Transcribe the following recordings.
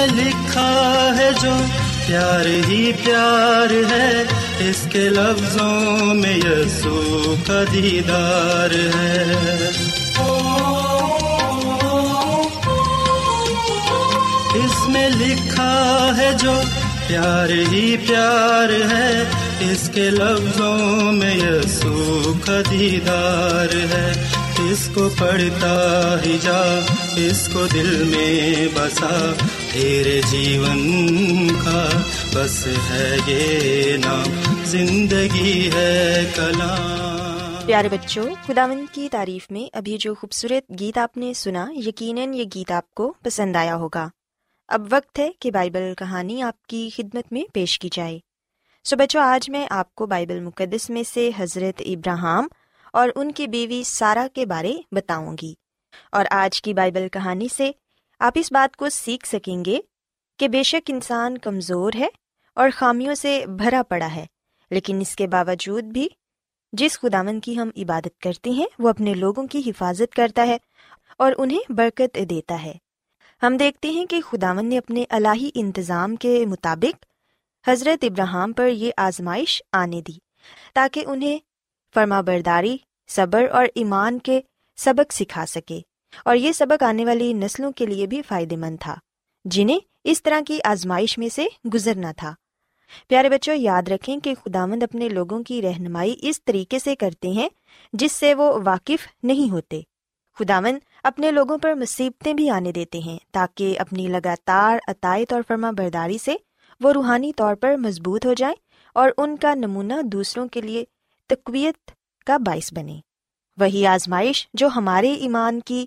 میں لکھا ہے جو پیار ہی پیار ہے، اس کے لفظوں میں یسوع کا دیدار ہے۔ اس میں لکھا ہے جو پیار ہی پیار ہے، اس کے لفظوں میں یسوع کا دیدار ہے۔ اس کو پڑھتا ہی جا، اس کو دل میں بسا۔ تیرے جیون کا بس ہے یہ نام زندگی ہے کلام پیارے بچوں خداوند کی تعریف میں ابھی جو خوبصورت گیت آپ نے سنا یقیناً یہ گیت آپ کو پسند آیا ہوگا اب وقت ہے کہ بائبل کہانی آپ کی خدمت میں پیش کی جائے سو بچوں آج میں آپ کو بائبل مقدس میں سے حضرت ابراہم اور ان کی بیوی سارا کے بارے بتاؤں گی اور آج کی بائبل کہانی سے آپ اس بات کو سیکھ سکیں گے کہ بے شک انسان کمزور ہے اور خامیوں سے بھرا پڑا ہے، لیکن اس کے باوجود بھی جس خداون کی ہم عبادت کرتے ہیں، وہ اپنے لوگوں کی حفاظت کرتا ہے اور انہیں برکت دیتا ہے۔ ہم دیکھتے ہیں کہ خداون نے اپنے الہی انتظام کے مطابق حضرت ابراہم پر یہ آزمائش آنے دی، تاکہ انہیں فرما برداری، صبر اور ایمان کے سبق سکھا سکے۔ اور یہ سبق آنے والی نسلوں کے لیے بھی فائدے مند تھا، جنہیں اس طرح کی آزمائش میں سے گزرنا تھا۔ پیارے بچوں، یاد رکھیں کہ خداوند اپنے لوگوں کی رہنمائی اس طریقے سے کرتے ہیں جس سے وہ واقف نہیں ہوتے۔ خداوند اپنے لوگوں پر مصیبتیں بھی آنے دیتے ہیں تاکہ اپنی لگاتار عطائت اور فرما برداری سے وہ روحانی طور پر مضبوط ہو جائیں اور ان کا نمونہ دوسروں کے لیے تقویت کا باعث بنے وہی آزمائش جو ہمارے ایمان کی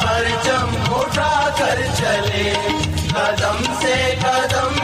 پرچم اٹھا کر چلے قدم سے قدم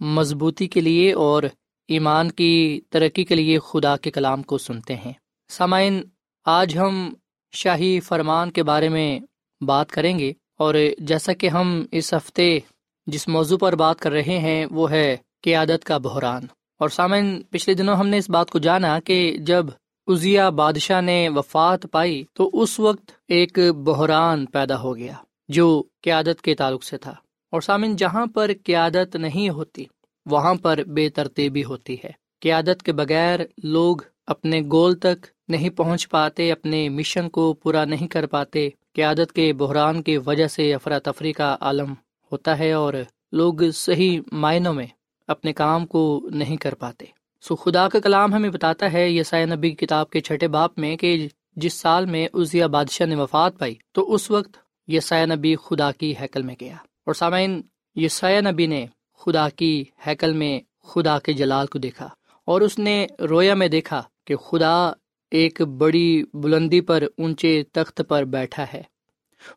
مضبوطی کے لیے اور ایمان کی ترقی کے لیے خدا کے کلام کو سنتے ہیں۔ سامعین، آج ہم شاہی فرمان کے بارے میں بات کریں گے اور جیسا کہ ہم اس ہفتے جس موضوع پر بات کر رہے ہیں وہ ہے قیادت کا بحران۔ اور سامعین، پچھلے دنوں ہم نے اس بات کو جانا کہ جب ازیا بادشاہ نے وفات پائی تو اس وقت ایک بحران پیدا ہو گیا جو قیادت کے تعلق سے تھا۔ اور سامن جہاں پر قیادت نہیں ہوتی، وہاں پر بے ترتیبی ہوتی ہے۔ قیادت کے بغیر لوگ اپنے گول تک نہیں پہنچ پاتے، اپنے مشن کو پورا نہیں کر پاتے۔ قیادت کے بحران کی وجہ سے افراتفری کا عالم ہوتا ہے اور لوگ صحیح معنوں میں اپنے کام کو نہیں کر پاتے۔ سو خدا کا کلام ہمیں بتاتا ہے یسائے نبی کتاب کے چھٹے باپ میں کہ جس سال میں ازیا بادشاہ نے وفات پائی، تو اس وقت یسایہ نبی خدا کی حیکل میں گیا۔ اور سامعین یسایہ نبی نے خدا کی حیکل میں خدا کے جلال کو دیکھا اور اس نے رویا میں دیکھا کہ خدا ایک بڑی بلندی پر اونچے تخت پر بیٹھا ہے۔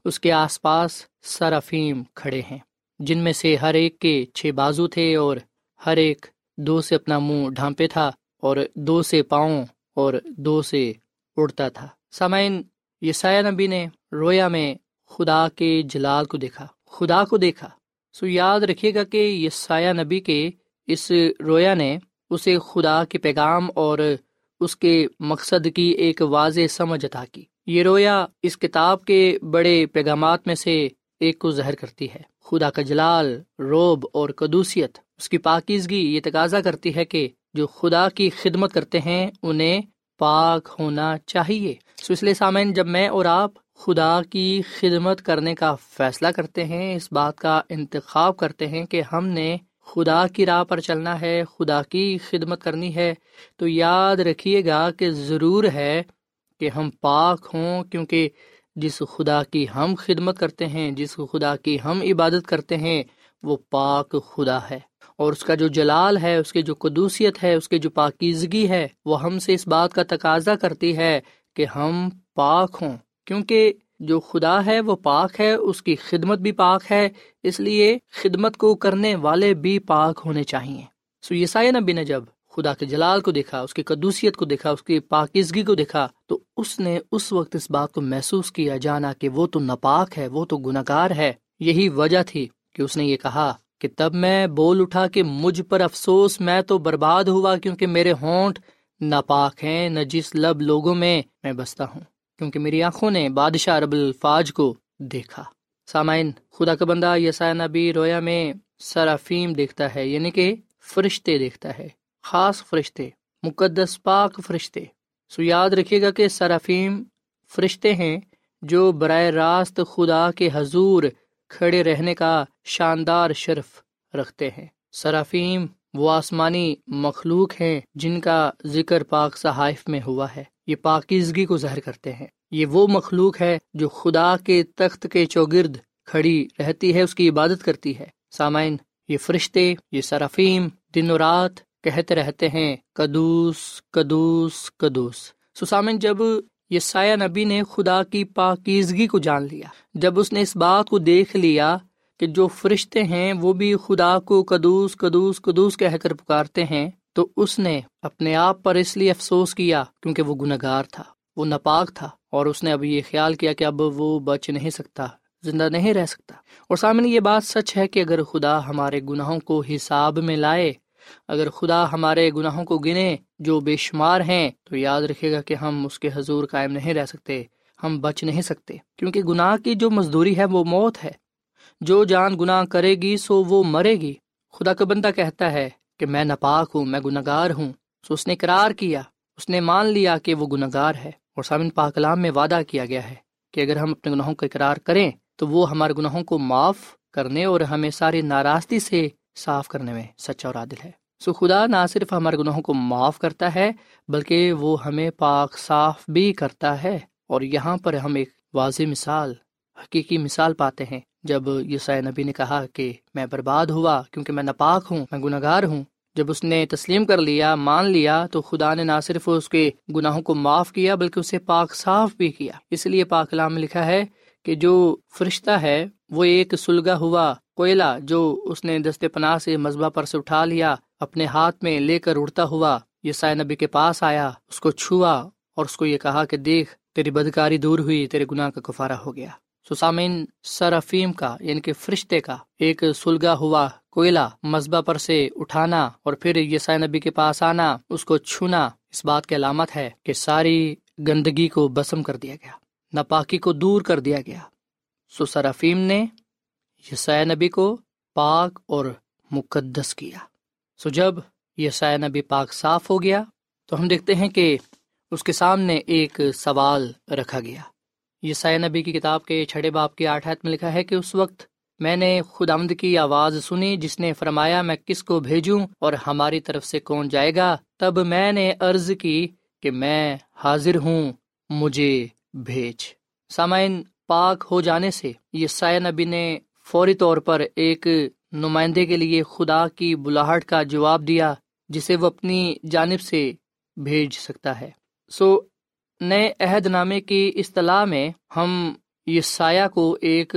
اس کے آس پاس سرافیم کھڑے ہیں، جن میں سے ہر ایک کے چھ بازو تھے اور ہر ایک دو سے اپنا منہ ڈھانپے تھا اور دو سے پاؤں اور دو سے اڑتا تھا۔ سامعین یسایہ نبی نے رویا میں خدا کے جلال کو دیکھا۔ خدا کو دیکھا، سو یاد رکھیے گا کہ یسایہ نبی کے اس رویا نے اسے خدا کے پیغام اور اس کے مقصد کی ایک واضح سمجھ عطا کی۔ یہ رویا اس کتاب کے بڑے پیغامات میں سے ایک کو زہر کرتی ہے۔ خدا کا جلال، روب اور قدوسیت، اس کی پاکیزگی یہ تقاضا کرتی ہے کہ جو خدا کی خدمت کرتے ہیں، انہیں پاک ہونا چاہیے۔ سو اس لیے سامعین، جب میں اور آپ خدا کی خدمت کرنے کا فیصلہ کرتے ہیں، اس بات کا انتخاب کرتے ہیں کہ ہم نے خدا کی راہ پر چلنا ہے، خدا کی خدمت کرنی ہے۔ تو یاد رکھیے گا کہ ضرور ہے کہ ہم پاک ہوں، کیونکہ جس خدا کی ہم خدمت کرتے ہیں، جس خدا کی ہم عبادت کرتے ہیں، وہ پاک خدا ہے۔ اور اس کا جو جلال ہے، اس کی جو قدوسیت ہے، اس کی جو پاکیزگی ہے، وہ ہم سے اس بات کا تقاضا کرتی ہے کہ ہم پاک ہوں۔ کیونکہ جو خدا ہے وہ پاک ہے، اس کی خدمت بھی پاک ہے، اس لیے خدمت کو کرنے والے بھی پاک ہونے چاہیے۔ سو یسائی نبی نے جب خدا کے جلال کو دیکھا، اس کی قدوسیت کو دیکھا، اس کی پاکیزگی کو دیکھا، تو اس نے اس وقت اس بات کو محسوس کیا، جانا کہ وہ تو ناپاک ہے، وہ تو گناگار ہے۔ یہی وجہ تھی کہ اس نے یہ کہا کہ تب میں بول اٹھا کہ مجھ پر افسوس، میں تو برباد ہوا کیونکہ میرے ہونٹ ناپاک ہیں، نہ جس لب لوگوں میں میں بستا ہوں۔ کیونکہ میری آنکھوں نے بادشاہ رب الفاظ کو دیکھا۔ سامعین، خدا کا بندہ یسا نبی رویا میں سرافیم دیکھتا ہے یعنی کہ فرشتے دیکھتا ہے، خاص فرشتے، مقدس پاک فرشتے۔ سو یاد رکھیے گا کہ سرافیم فرشتے ہیں جو براہ راست خدا کے حضور کھڑے رہنے کا شاندار شرف رکھتے ہیں۔ سرافیم وہ آسمانی مخلوق ہیں جن کا ذکر پاک صحائف میں ہوا ہے۔ یہ پاکیزگی کو زہر کرتے ہیں۔ یہ وہ مخلوق ہے جو خدا کے تخت کے چوگرد کھڑی رہتی ہے، اس کی عبادت کرتی ہے۔ سامعین، یہ فرشتے، یہ سرافیم دن و رات کہتے رہتے ہیں کدوس کدوس کدوس سسامن جب یہ سایہ نبی نے خدا کی پاکیزگی کو جان لیا، جب اس نے اس بات کو دیکھ لیا کہ جو فرشتے ہیں وہ بھی خدا کو کدوس کدوس کدوس کہہ کر پکارتے ہیں، تو اس نے اپنے آپ پر اس لیے افسوس کیا کیونکہ وہ گناگار تھا، وہ ناپاک تھا اور اس نے اب یہ خیال کیا کہ اب وہ بچ نہیں سکتا، زندہ نہیں رہ سکتا۔ اور سامنے یہ بات سچ ہے کہ اگر خدا ہمارے گناہوں کو حساب میں لائے، اگر خدا ہمارے گناہوں کو گنے جو بے شمار ہیں، تو یاد رکھے گا کہ ہم اس کے حضور قائم نہیں رہ سکتے، ہم بچ نہیں سکتے۔ کیونکہ گناہ کی جو مزدوری ہے وہ موت ہے۔ جو جان گناہ کرے گی سو وہ مرے گی۔ خدا کا بندہ کہتا ہے کہ میں ناپاک ہوں، میں گناگار ہوں۔ سو اس نے قرار کیا، اس نے مان لیا کہ وہ گناگار ہے۔ اور سامن پاکلام میں وعدہ کیا گیا ہے کہ اگر ہم اپنے گناہوں کا اقرار کریں تو وہ ہمارے گناہوں کو معاف کرنے اور ہمیں ساری ناراضگی سے صاف کرنے میں سچا اور عادل ہے۔ سو خدا نہ صرف ہمارے گناہوں کو معاف کرتا ہے، بلکہ وہ ہمیں پاک صاف بھی کرتا ہے۔ اور یہاں پر ہم ایک واضح مثال، حقیقی مثال پاتے ہیں۔ جب یسائے نبی نے کہا کہ میں برباد ہوا کیونکہ میں ناپاک ہوں، میں گناہ گار ہوں، جب اس نے تسلیم کر لیا، مان لیا، تو خدا نے نہ صرف اس کے گناہوں کو معاف کیا، بلکہ اسے پاک صاف بھی کیا۔ اس لیے پاک کلام میں لکھا ہے کہ جو فرشتہ ہے، وہ ایک سلگا ہوا کوئلہ جو اس نے دستے پناہ سے مذبح پر سے اٹھا لیا، اپنے ہاتھ میں لے کر اڑتا ہوا یہ سائے نبی کے پاس آیا، اس کو چھوا اور اس کو یہ کہا کہ دیکھ، تیری بدکاری دور ہوئی، تیرے گناہ کا کفارہ ہو گیا۔ سسامین سرافیم کا یعنی کہ فرشتے کا، ایک سلگا ہوا کوئلہ مذبح پر سے اٹھانا اور پھر یہ نبی کے پاس آنا، اس کو چھونا اس بات کی علامت ہے کہ ساری گندگی کو بسم کر دیا گیا، ناپاکی کو دور کر دیا گیا۔ سو سرافیم نے یسائے نبی کو پاک اور مقدس کیا۔ سو جب یسائے نبی پاک صاف ہو گیا تو ہم دیکھتے ہیں کہ اس کے سامنے ایک سوال رکھا گیا۔ یسائے نبی کی کتاب کے چھڑے باپ کی آٹھ میں لکھا ہے کہ اس وقت میں نے خود آمد کی آواز سنی، جس نے فرمایا، میں کس کو بھیجوں اور ہماری طرف سے کون جائے گا؟ تب میں نے عرض کی کہ میں حاضر ہوں، مجھے بھیج۔ سامعین، پاک ہو جانے سے یہ سائے نبی نے فوری طور پر ایک نمائندے کے لیے خدا کی بلاہٹ کا جواب دیا، جسے وہ اپنی جانب سے بھیج سکتا ہے۔ سو نئے عہد نامے کی اصطلاح میں ہم یہ سایہ کو ایک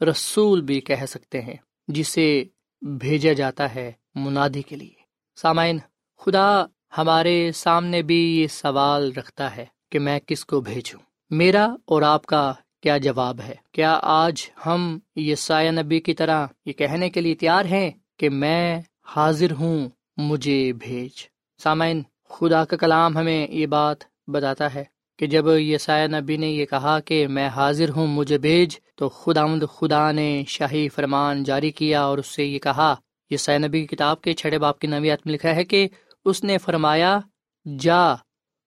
رسول بھی کہہ سکتے ہیں، جسے بھیجا جاتا ہے منادی کے لیے۔ سامعین، خدا ہمارے سامنے بھی یہ سوال رکھتا ہے کہ میں کس کو بھیجوں؟ میرا اور آپ کا کیا جواب ہے؟ کیا آج ہم یہ سایہ نبی کی طرح یہ کہنے کے لیے تیار ہیں کہ میں حاضر ہوں مجھے بھیج؟ سامعین، خدا کا کلام ہمیں یہ بات بتاتا ہے کہ جب یہ نبی نے یہ کہا کہ میں حاضر ہوں مجھے بھیج تو خدا آمد خدا نے شاہی فرمان جاری کیا اور اس سے یہ کہا یہ نبی کی کتاب کے چھڑے باپ کی نویات میں لکھا ہے کہ اس نے فرمایا جا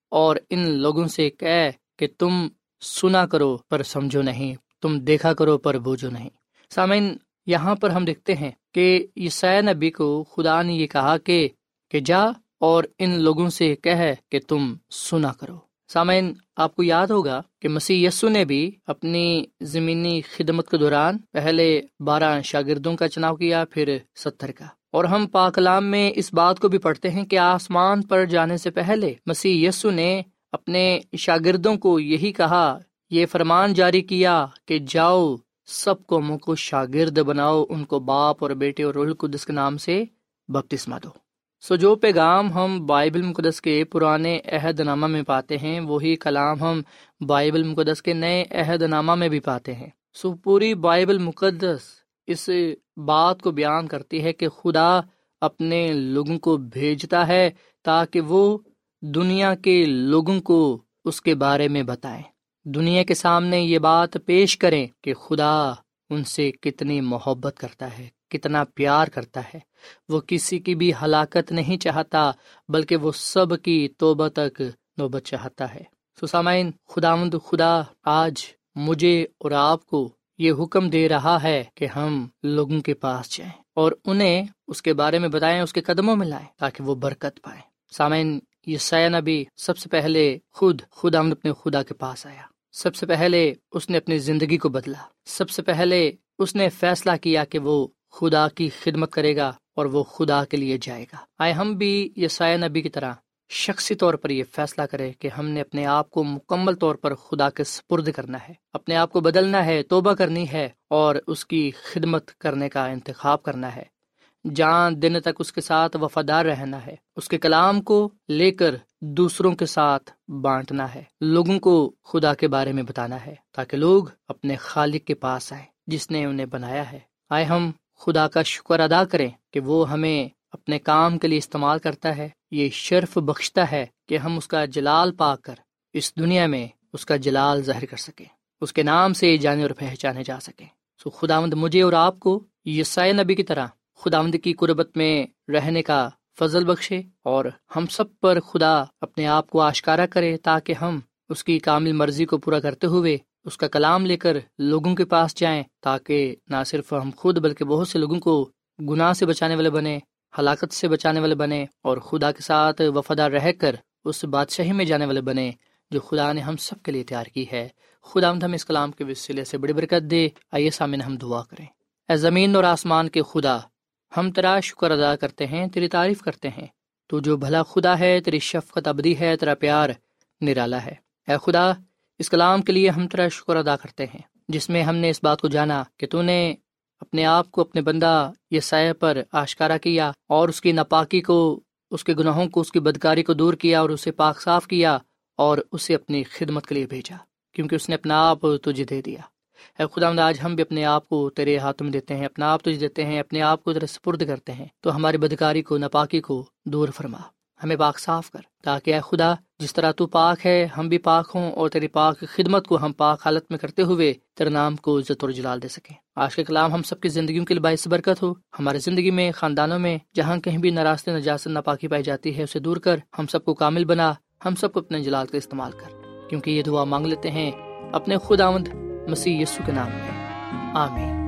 اور ان لوگوں سے کہہ کہ تم سنا کرو پر سمجھو نہیں تم دیکھا کرو پر بوجھو نہیں۔ سامعین یہاں پر ہم دیکھتے ہیں کہ یہ نبی کو خدا نے یہ کہا کہ, کہ جا اور ان لوگوں سے کہہ کہ تم سنا کرو۔ سامعین، آپ کو یاد ہوگا کہ مسیح یسو نے بھی اپنی زمینی خدمت کے دوران پہلے بارہ شاگردوں کا چناؤ کیا، پھر ستر کا۔ اور ہم پاکلام میں اس بات کو بھی پڑھتے ہیں کہ آسمان پر جانے سے پہلے مسیح یسو نے اپنے شاگردوں کو یہی کہا، یہ فرمان جاری کیا کہ جاؤ، سب کو منہ کو شاگرد بناؤ، ان کو باپ اور بیٹے اور رول قدس کے نام سے بپتسما دو۔ سو جو پیغام ہم بائبل مقدس کے پرانے عہد نامہ میں پاتے ہیں، وہی کلام ہم بائبل مقدس کے نئے عہد نامہ میں بھی پاتے ہیں۔ سو پوری بائبل مقدس اس بات کو بیان کرتی ہے کہ خدا اپنے لوگوں کو بھیجتا ہے تاکہ وہ دنیا کے لوگوں کو اس کے بارے میں بتائیں۔ دنیا کے سامنے یہ بات پیش کریں کہ خدا ان سے کتنی محبت کرتا ہے۔ کتنا پیار کرتا ہے۔ وہ کسی کی بھی ہلاکت نہیں چاہتا، بلکہ وہ سب کی توبہ تک نوبت چاہتا ہے۔ سسامین خداوند خدا آج مجھے اور آپ کو یہ حکم دے رہا ہے کہ ہم لوگوں کے پاس جائیں اور انہیں اس کے بارے میں بتائیں، اس کے قدموں میں لائیں تاکہ وہ برکت پائیں۔ سامعین، یہ سیا نبی سب سے پہلے خود خدا اپنے خدا کے پاس آیا۔ سب سے پہلے اس نے اپنی زندگی کو بدلا۔ سب سے پہلے اس نے فیصلہ کیا کہ وہ خدا کی خدمت کرے گا اور وہ خدا کے لیے جائے گا۔ آئے ہم بھی یہ نبی کی طرح شخصی طور پر یہ فیصلہ کرے کہ ہم نے اپنے آپ کو مکمل طور پر خدا کے سپرد کرنا ہے۔ اپنے آپ کو بدلنا ہے، توبہ کرنی ہے اور اس کی خدمت کرنے کا انتخاب کرنا ہے۔ جان دن تک اس کے ساتھ وفادار رہنا ہے۔ اس کے کلام کو لے کر دوسروں کے ساتھ بانٹنا ہے۔ لوگوں کو خدا کے بارے میں بتانا ہے تاکہ لوگ اپنے خالق کے پاس آئے جس نے انہیں بنایا ہے۔ آئے ہم خدا کا شکر ادا کریں کہ وہ ہمیں اپنے کام کے لیے استعمال کرتا ہے۔ یہ شرف بخشتا ہے کہ ہم اس کا جلال پا کر اس دنیا میں اس کا جلال ظاہر کر سکیں۔ اس کے نام سے جانے اور پہچانے جا سکیں۔ سو خداوند مجھے اور آپ کو یسائے نبی کی طرح خدا مند کی قربت میں رہنے کا فضل بخشے اور ہم سب پر خدا اپنے آپ کو آشکارا کرے تاکہ ہم اس کی کامل مرضی کو پورا کرتے ہوئے اس کا کلام لے کر لوگوں کے پاس جائیں تاکہ نہ صرف ہم خود بلکہ بہت سے لوگوں کو گناہ سے بچانے والے بنے ہلاکت سے بچانے والے بنے اور خدا کے ساتھ وفادار رہ کر اس بادشاہی میں جانے والے بنے جو خدا نے ہم سب کے لیے تیار کی ہے۔ خدا ہم اس کلام کے وسیلے سے بڑی برکت دے۔ آئیے سامنے ہم دعا کریں۔ اے زمین اور آسمان کے خدا، ہم تیرا شکر ادا کرتے ہیں، تیری تعریف کرتے ہیں۔ تو جو بھلا خدا ہے، تیری شفقت ابدی ہے، تیرا پیار نرالا ہے۔ اے خدا اس کلام کے لیے ہم تیرا شکر ادا کرتے ہیں، جس میں ہم نے اس بات کو جانا کہ تو نے اپنے آپ کو اپنے بندہ یہ سایہ پر آشکارا کیا اور اس کی ناپاکی کو، اس کے گناہوں کو، اس کی بدکاری کو دور کیا اور اسے پاک صاف کیا اور اسے اپنی خدمت کے لیے بھیجا، کیونکہ اس نے اپنا آپ تجھے دے دیا۔ اے خدا آج ہم بھی اپنے آپ کو تیرے ہاتھ میں دیتے ہیں، اپنا آپ تجھے دیتے ہیں، اپنے آپ کو تیرے سپرد کرتے ہیں، تو ہماری بدکاری کو، ناپاکی کو دور فرما۔ ہمیں پاک صاف کر، تاکہ اے خدا، جس طرح تو پاک ہے، ہم بھی پاک ہوں اور تیری پاک خدمت کو ہم پاک حالت میں کرتے ہوئے تیرے نام کو عزت اور جلال دے سکیں۔ آج کے کلام ہم سب کی زندگیوں کے لیے باعث برکت ہو۔ ہماری زندگی میں، خاندانوں میں، جہاں کہیں بھی نراستے نجاست، ناپاکی پائی جاتی ہے، اسے دور کر، ہم سب کو کامل بنا، ہم سب کو اپنے جلال کا استعمال کر۔ کیونکہ یہ دعا مانگ لیتے ہیں، اپنے خود آمد مسیح یسو کے نام میں آمین۔